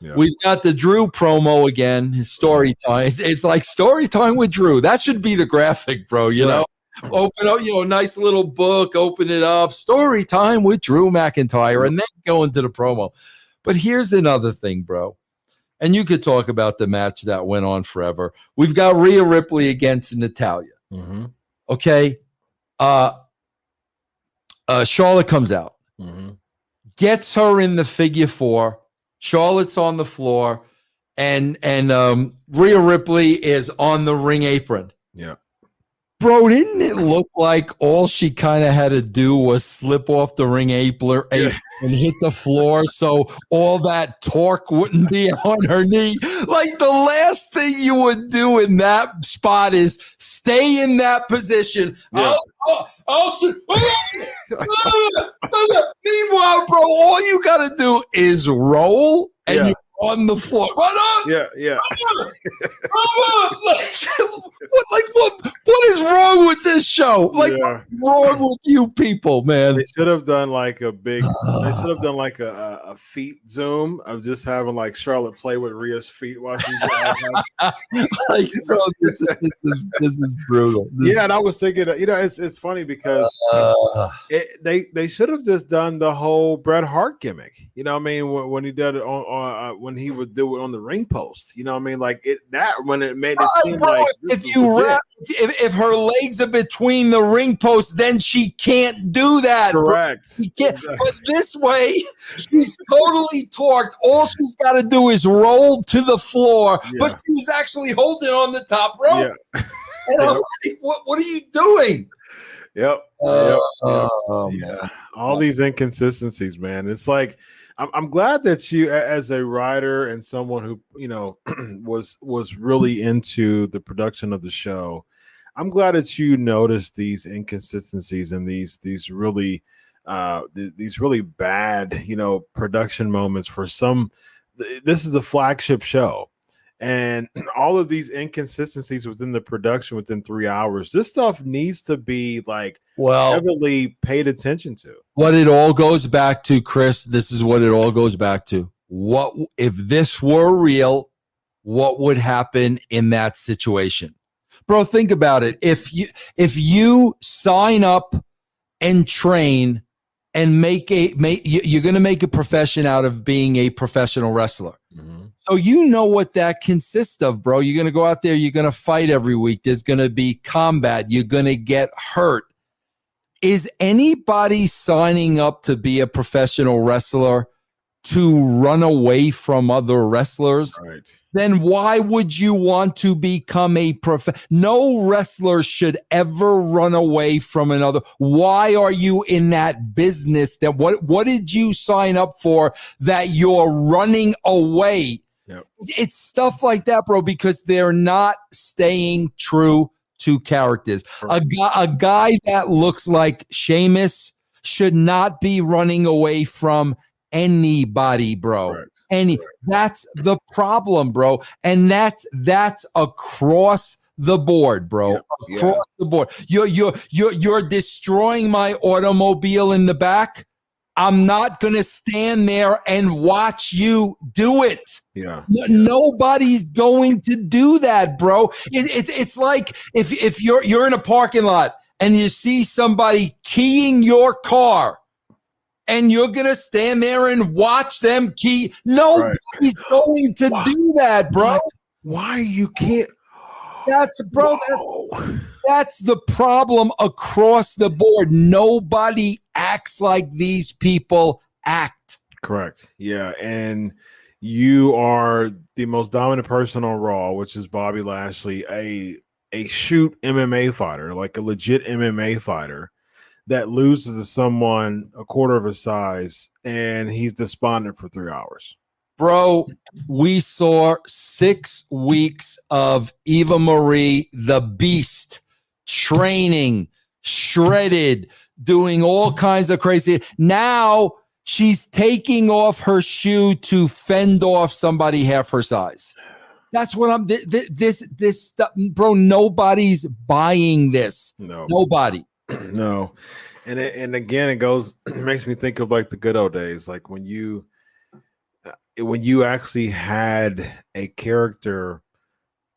Yeah. We've got the Drew promo again. His story time. It's, it's like story time with Drew. That should be the graphic, bro. You know, open up, you know, nice little book, open it up, story time with Drew McIntyre, and then go into the promo. But here's another thing, bro. And you could talk about the match that went on forever. We've got Rhea Ripley against Natalya. Mm-hmm. Okay. Uh uh Charlotte comes out Mm-hmm. gets her in the figure four. Charlotte's on the floor, and and um, Rhea Ripley is on the ring apron. Yeah. Bro, didn't it look like all she kind of had to do was slip off the ring apron Yeah. and hit the floor so all that torque wouldn't be on her knee? Like the last thing you would do in that spot is stay in that position. Yeah. I'll- I'll- I'll- Meanwhile, bro, all you got to do is roll and Yeah. you're on the floor. Run up! Yeah. Yeah. like, what, like what? What is wrong with this show? Like, yeah. what's wrong with you people, man? They should have done like a big. They should have done like a, a, feet zoom of just having like Charlotte play with Rhea's feet while she's. like, bro, this is this is, this is brutal. This- yeah, and I was thinking, you know, it's it's funny because Uh, it, they they should have just done the whole Bret Hart gimmick. You know, what I mean, when, when he did it on, on uh, when he would do it on the ring post. You know, what I mean, like it that when it made it seem bro, like if you wrap if, if her legs are between the ring posts, then she can't do that. Correct. She can't. But this way, she's totally torqued. All she's got to do is roll to the floor, but Yeah. she was actually holding on the top rope. Yeah. And I'm like, what, what are you doing? Yep. Uh, Yep. oh, man. yeah. All these inconsistencies, man. It's like I'm, I'm glad that you, as a writer and someone who you know was was really into the production of the show, I'm glad that you noticed these inconsistencies and these these really uh th- these really bad you know production moments for some. th- This is a flagship show. And all of these inconsistencies within the production within three hours, this stuff needs to be like Well, heavily paid attention to. what it all goes back to, Chris, this is what it all goes back to. What if this were real? What would happen in that situation? Bro, think about it. If you if you sign up and train and make a make you- you're going to make a profession out of being a professional wrestler. Mm-hmm. So you know what that consists of, bro. You're going to go out there, you're going to fight every week. There's going to be combat. You're going to get hurt. Is anybody signing up to be a professional wrestler to run away from other wrestlers? Right. Then why would you want to become a prof? No wrestler should ever run away from another. Why are you in that business? That what what did you sign up for that you're running away? Yep. It's stuff like that, bro, because they're not staying true to characters. A guy, a guy that looks like Sheamus should not be running away from anybody, bro. Correct. Any that's the problem, bro. And that's that's across the board, bro. Yeah. Across the board. You're you're you're you're destroying my automobile in the back. I'm not gonna stand there and watch you do it. Yeah. No- Nobody's going to do that, bro. It, it's it's like if if you're you're in a parking lot and you see somebody keying your car, and you're gonna stand there and watch them key. Nobody's going to Wow. do that, bro. Why you can't? That's bro. That's, that's the problem across the board. Nobody acts like these people act. Correct. Yeah, and you are the most dominant person on Raw, which is Bobby Lashley, a a shoot MMA fighter, like a legit MMA fighter that loses to someone a quarter of his size, and he's despondent for three hours. Bro, we saw six weeks of Eva Marie, the beast, training, shredded, doing all kinds of crazy. Now she's taking off her shoe to fend off somebody half her size. That's what I'm. th- th- This, this stuff, bro. Nobody's buying this. No, Nobody. no, and it, and again, it goes it makes me think of like the good old days, like when you uh, when you actually had a character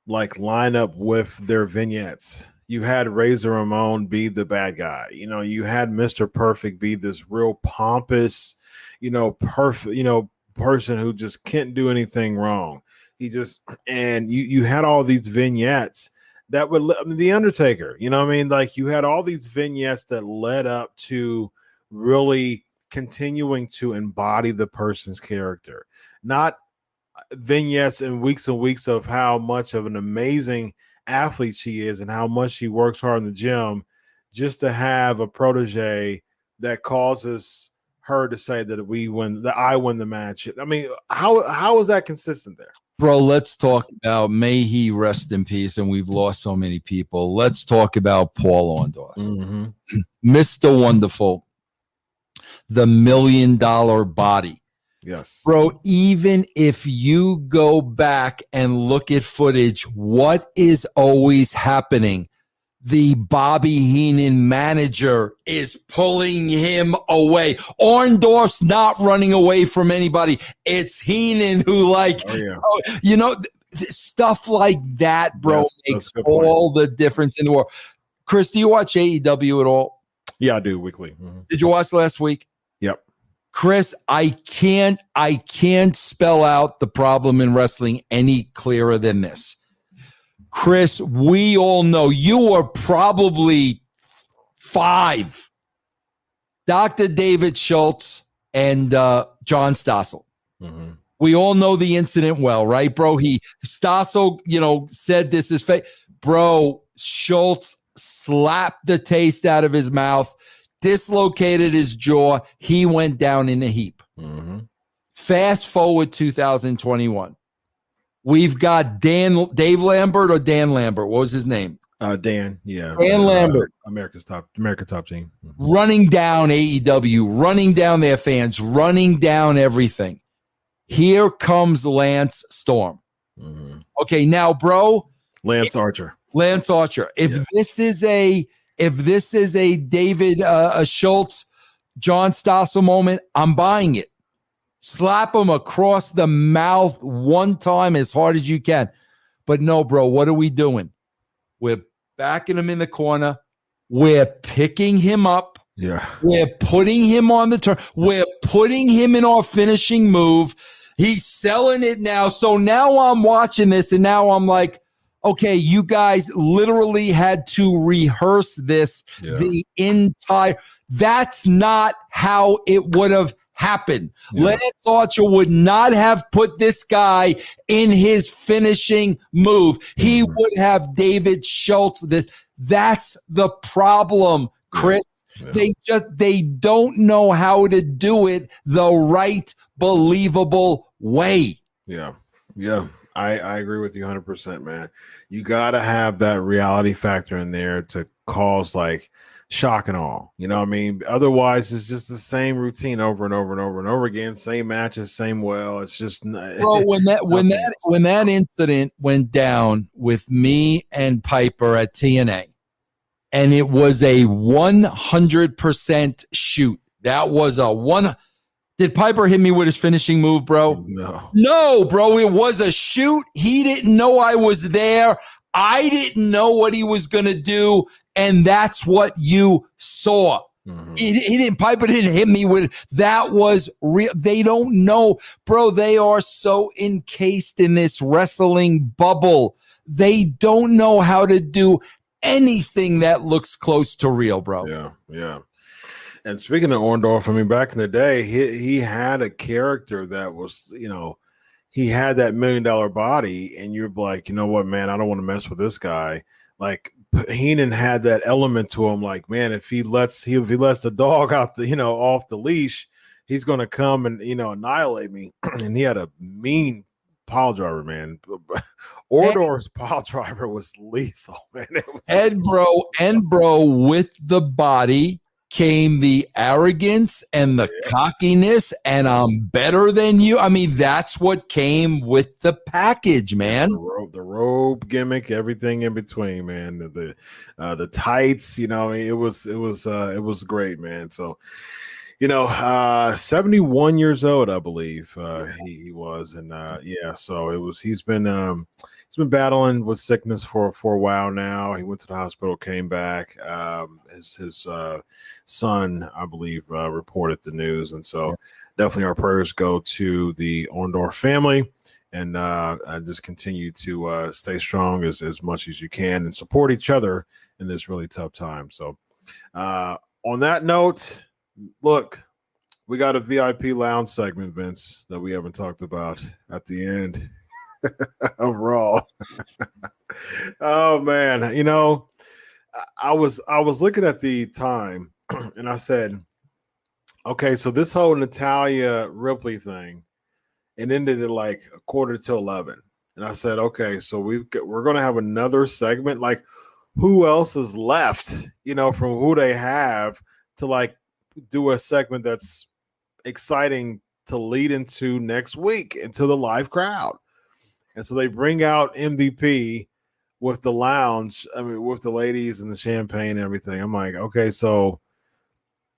like line up with their vignettes. You had Razor Ramon be the bad guy. You know, you had Mr. Perfect be this real pompous, you know, perfect, you know, person who just can't do anything wrong. He just and you you had all these vignettes that would I mean, the Undertaker, you know I mean? Like you had all these vignettes that led up to really continuing to embody the person's character, not uh, vignettes and weeks and weeks of how much of an amazing athlete she is and how much she works hard in the gym just to have a protege that causes her to say that we win that I win the match. I mean, how how is that consistent there? Bro, let's talk about may he rest in peace. And we've lost so many people. Let's talk about Paul Orndorff. Mm-hmm. Mr. Wonderful, the million dollar body. Yes. Bro, even if you go back and look at footage, what is always happening? The Bobby Heenan manager is pulling him away. Orndorff's not running away from anybody. It's Heenan who, like, Oh yeah. oh, you know, th- stuff like that, bro, Yes, makes point. all the difference in the world. Chris, do you watch AEW at all? Yeah, I do weekly. Mhm. Did you watch last week? Yep. Chris, I can't I can't spell out the problem in wrestling any clearer than this. Chris, we all know you were probably five. Dr. David Schultz and uh, John Stossel. Mm-hmm. We all know the incident well, right, bro? He Stossel, you know, said this is fake. Bro, Schultz slapped the taste out of his mouth, dislocated his jaw. He went down in a heap. Mm-hmm. Fast forward 2021. We've got Dan Dave Lambert or Dan Lambert. What was his name? Uh, Dan, yeah, Dan uh, Lambert. America's top, America top team. Mhm. running down AEW, running down their fans, running down everything. Here comes Lance Storm. Mhm. Okay, now, bro, Lance Archer. Lance Archer. If Yeah. this is a if this is a David uh, a Schultz, John Stossel moment, I'm buying it. Slap him across the mouth one time as hard as you can. But no, bro, what are we doing? We're backing him in the corner. We're picking him up. Yeah, We're putting him on the turn. We're putting him in our finishing move. He's selling it now. So now I'm watching this and now I'm like, okay, you guys literally had to rehearse this yeah. the entire. That's not how it would have happened. Yeah. Lance Archer would not have put this guy in his finishing move. He Mhm. would have David Schultz. This that's the problem, Chris. Yeah. They just they don't know how to do it the right, believable way. Yeah, yeah, I I agree with you 100, percent man. You got to have that reality factor in there to cause like shock and all. You know what I mean? Otherwise, it's just the same routine over and over and over and over again. Same matches, same well. It's just n- Bro, when that when that when that incident went down with me and Piper at TNA, and it was a one hundred percent shoot. That was a one. Did Piper hit me with his finishing move, bro? no. No, bro, it was a shoot. He didn't know I was there. I didn't know what he was going to do. And that's what you saw. Mhm. He, he didn't, Piper didn't hit me with that was real. They don't know, bro. They are so encased in this wrestling bubble. They don't know how to do anything that looks close to real, bro. Yeah, yeah. And speaking of Orndorff, I mean, back in the day, he he had a character that was, you know, he had that million dollar body, and you're like, you know what, man, I don't want to mess with this guy. Like Heenan had that element to him, like, man, if he lets he if he lets the dog out the, you know, off the leash, he's gonna come and you know annihilate me. and he had a mean pile driver, man. Orndorff's pile driver was lethal, man. It was And bro, and bro, with the body came the arrogance and the cockiness, and I'm better than you. I mean, that's what came with the package, man. the robe, the robe gimmick, everything in between, man. The the, uh, the tights, you know, it was it was uh, it was great, man. So, you know, uh, seventy one years old, I believe uh, he, he was, and uh, yeah, so it was. He's been um, he's been battling with sickness for for a while now. He went to the hospital, came back. Um, his his uh, son, I believe, uh, reported the news, and so definitely our prayers go to the Orndorff family and uh, uh, just continue to uh, stay strong as, as much as you can and support each other in this really tough time. So, uh, on that note, look, we got a VIP lounge segment, Vince, that we haven't talked about at the end of Raw. oh man, you know, I- was I was looking at the time and I said, okay, so this whole Natalya Ripley thing it ended at like a quarter to 11 and i said okay so we've we're to have another segment. Like who else is left you know from who they have to like do a segment that's exciting to lead into next week into the live crowd and so they bring out mvp with the lounge i mean with the ladies and the champagne and everything i'm like okay so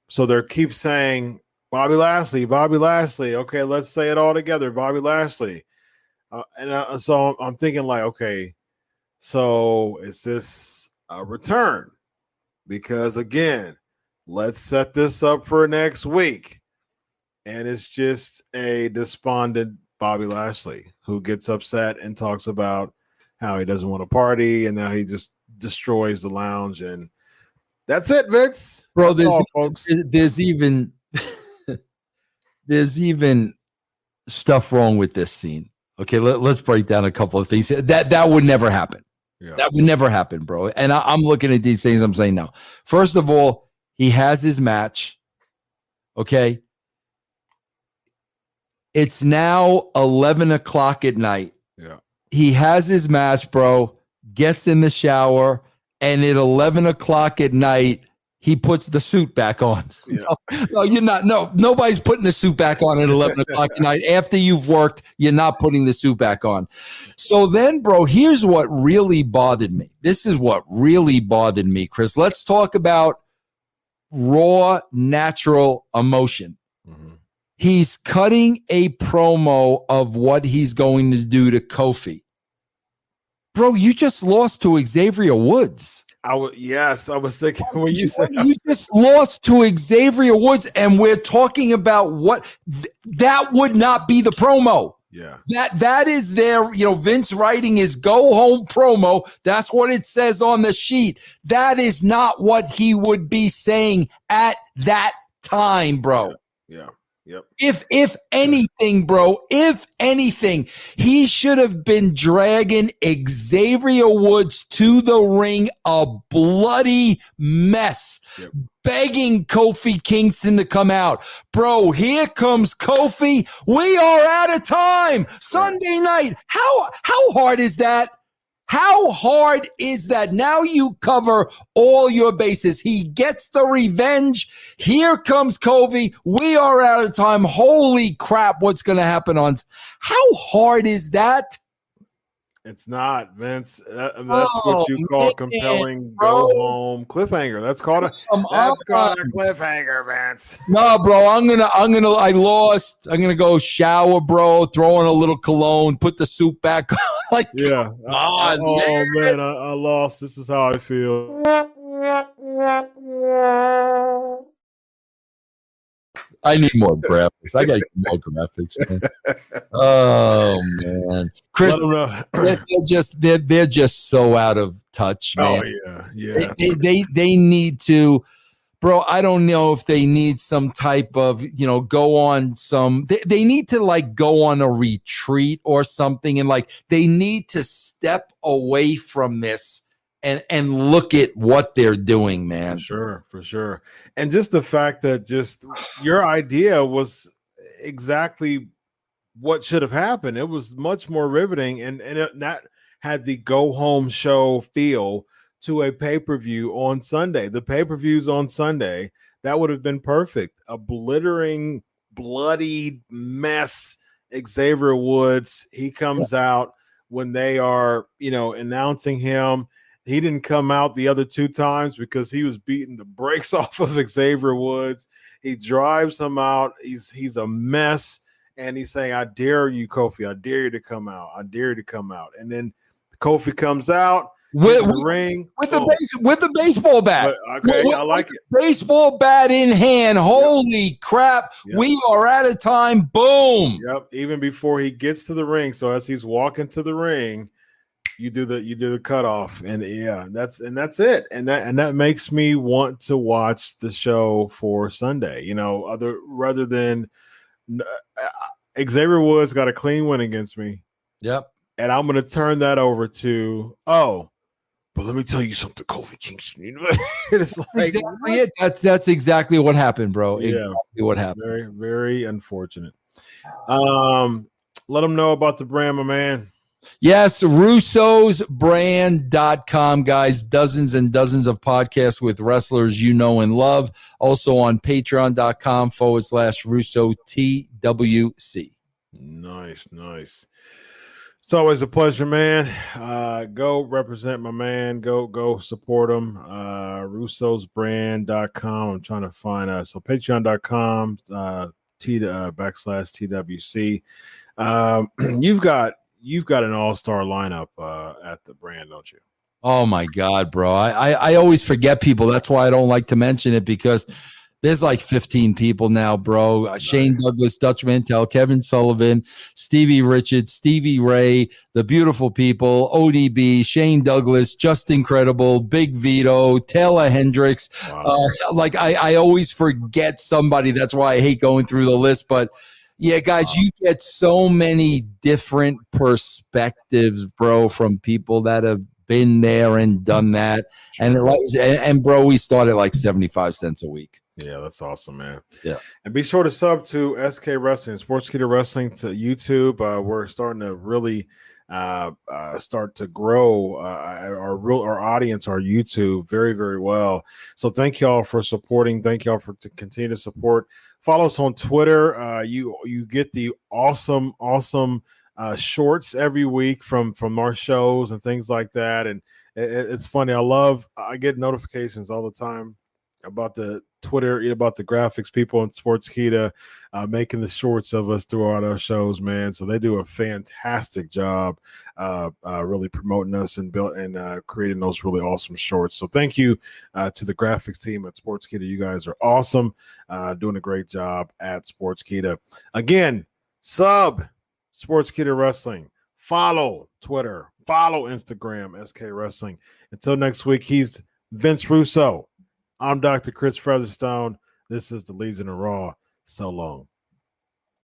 so they keep saying Bobby Lashley, Bobby Lashley. Okay, let's say it all together. Bobby Lashley. Uh, and uh, so I'm thinking, like, okay, so is this a return? Because again, let's set this up for next week. And it's just a despondent Bobby Lashley who gets upset and talks about how he doesn't want to party, and now he just destroys the lounge, and that's it, Vince. bro. There's all, folks. there's even there's even stuff wrong with this scene. Okay, let, us break down a couple of things. That that would never happen. Yeah. That would never happen, bro. And I, I'm looking at these things. I'm saying no. First of all, he has his match. Okay. It's now 11 o'clock at night. Yeah. He has his match, bro. Gets in the shower, and at 11 o'clock at night, he puts the suit back on. Yeah. no, no, you're not. No, nobody's putting the suit back on at 11 o'clock at night. After you've worked, you're not putting the suit back on. So then, bro, here's what really bothered me. This is what really bothered me, Chris. Let's talk about raw, natural emotion. Mhm. He's cutting a promo of what he's going to do to Kofi. Bro, you just lost to Xavier Woods. I was yes, I was thinking when you said you just lost to Xavier Woods, and we're talking about what th- that would not be the promo. yeah, That that is their, you know, Vince writing his go home promo. That's what it says on the sheet. That is not what he would be saying at that time, bro. yeah, yep, If if anything, bro, if anything, he should have been dragging Xavier Woods to the ring a bloody mess. Yep. Begging Kofi Kingston to come out. Bro, here comes Kofi. We are out of time. Sunday night. How how hard is that? How hard is that? Now you cover all your bases. He gets the revenge. Here comes Kofi. We are out of time. Holy crap, what's going to happen on? How hard is that? It's not Vince. That, that's Oh, what you call man, compelling bro. go home cliffhanger. That's called a Come that's called a cliffhanger, Vince. No, bro, I'm gonna, I'm gonna, I lost. I'm gonna go shower, bro. Throw in a little cologne, put the suit back on. like, Yeah. Uh, come on, oh man. man, I, I lost. This is how I feel. I need more graphics. I got more graphics, man. Oh man, Chris, Let 'em know. they're, they're just they're they're just so out of touch, oh, man. oh yeah, yeah. they, they, they they need to bro i don't know if they need some type of you know go on some they, they need to like go on a retreat or something and like they need to step away from this and and look at what they're doing man For sure, for sure. And just the fact that just your idea was exactly what should have happened. It was much more riveting and, and it, that had the go home show feel to a pay-per-view on Sunday. The pay-per-views on Sunday, that would have been perfect. A blittering, bloody mess. Xavier Woods, he comes out when they are, you know, announcing him he didn't come out the other two times because he was beating the brakes off of Xavier Woods. He drives him out. He's he's a mess, and he's saying, "I dare you, Kofi. I dare you to come out. I dare you to come out." And then Kofi comes out with, the ring with a Oh, base, with a baseball bat but- okay, With- I like it. baseball bat in hand holy crap Yep. we are out of time boom Yep. Even before he gets to the ring, so as he's walking to the ring, you do the you do the cutoff, and yeah, that's and that's it, and that and that makes me want to watch the show for Sunday. You know, other rather than uh, Xavier Woods got a clean win against me, yep and I'm going to turn that over to oh. But let me tell you something, Kofi Kingston. You know, it's like exactly it. That's that's exactly what happened, bro. Yeah. Exactly what happened. Very, very unfortunate. Um, let them know about the brand, my man. Yes, russosbrand.com, guys. Dozens and dozens of podcasts with wrestlers you know and love. Also on patreon.com forward slash Russo TWC. Nice, nice. It's always a pleasure, man. Uh, go represent my man. Go, go support him. Uh, russosbrand.com. I'm trying to find us. So patreon.com, uh, T uh, backslash TWC. Um, you've got you've got an all-star lineup uh, at the brand, don't you? Oh my God, bro. I, I, I always forget people. That's why I don't like to mention it because There's like 15 people now, bro. Uh, Shane Douglas, Dutch Mantell, Kevin Sullivan, Stevie Richards, Stevie Ray, the beautiful people, ODB, Shane Douglas, just incredible, Big Vito, Taylor Hendricks. Wow. Uh, like I, I always forget somebody. That's why I hate going through the list. But yeah, guys, you get so many different perspectives, bro, from people that have been there and done that. And it like, and, and bro, we started like 75 cents a week. Yeah, that's awesome, man. Yeah. And be sure to sub to SK Wrestling, Sportskeeda Wrestling to YouTube. Uh, we're starting to really uh, uh, start to grow uh, our real our audience, our YouTube, very very well. So thank y'all for supporting. Thank y'all for to continue to support. Follow us on Twitter. Uh, you you get the awesome awesome uh, shorts every week from from our shows and things like that. And it, it's funny. I love. I get notifications all the time about the Twitter, about the graphics people on Sportskeeda uh, making the shorts of us throughout our shows, man. So they do a fantastic job, uh, uh, really promoting us and built and uh, creating those really awesome shorts. So thank you uh, to the graphics team at Sportskeeda. You guys are awesome, uh, doing a great job at Sportskeeda. Again, sub Sportskeeda Wrestling, follow Twitter, follow Instagram, SK Wrestling. Until next week, he's Vince Russo. I'm Dr. Chris Featherstone. This is the Legion of Raw. So long.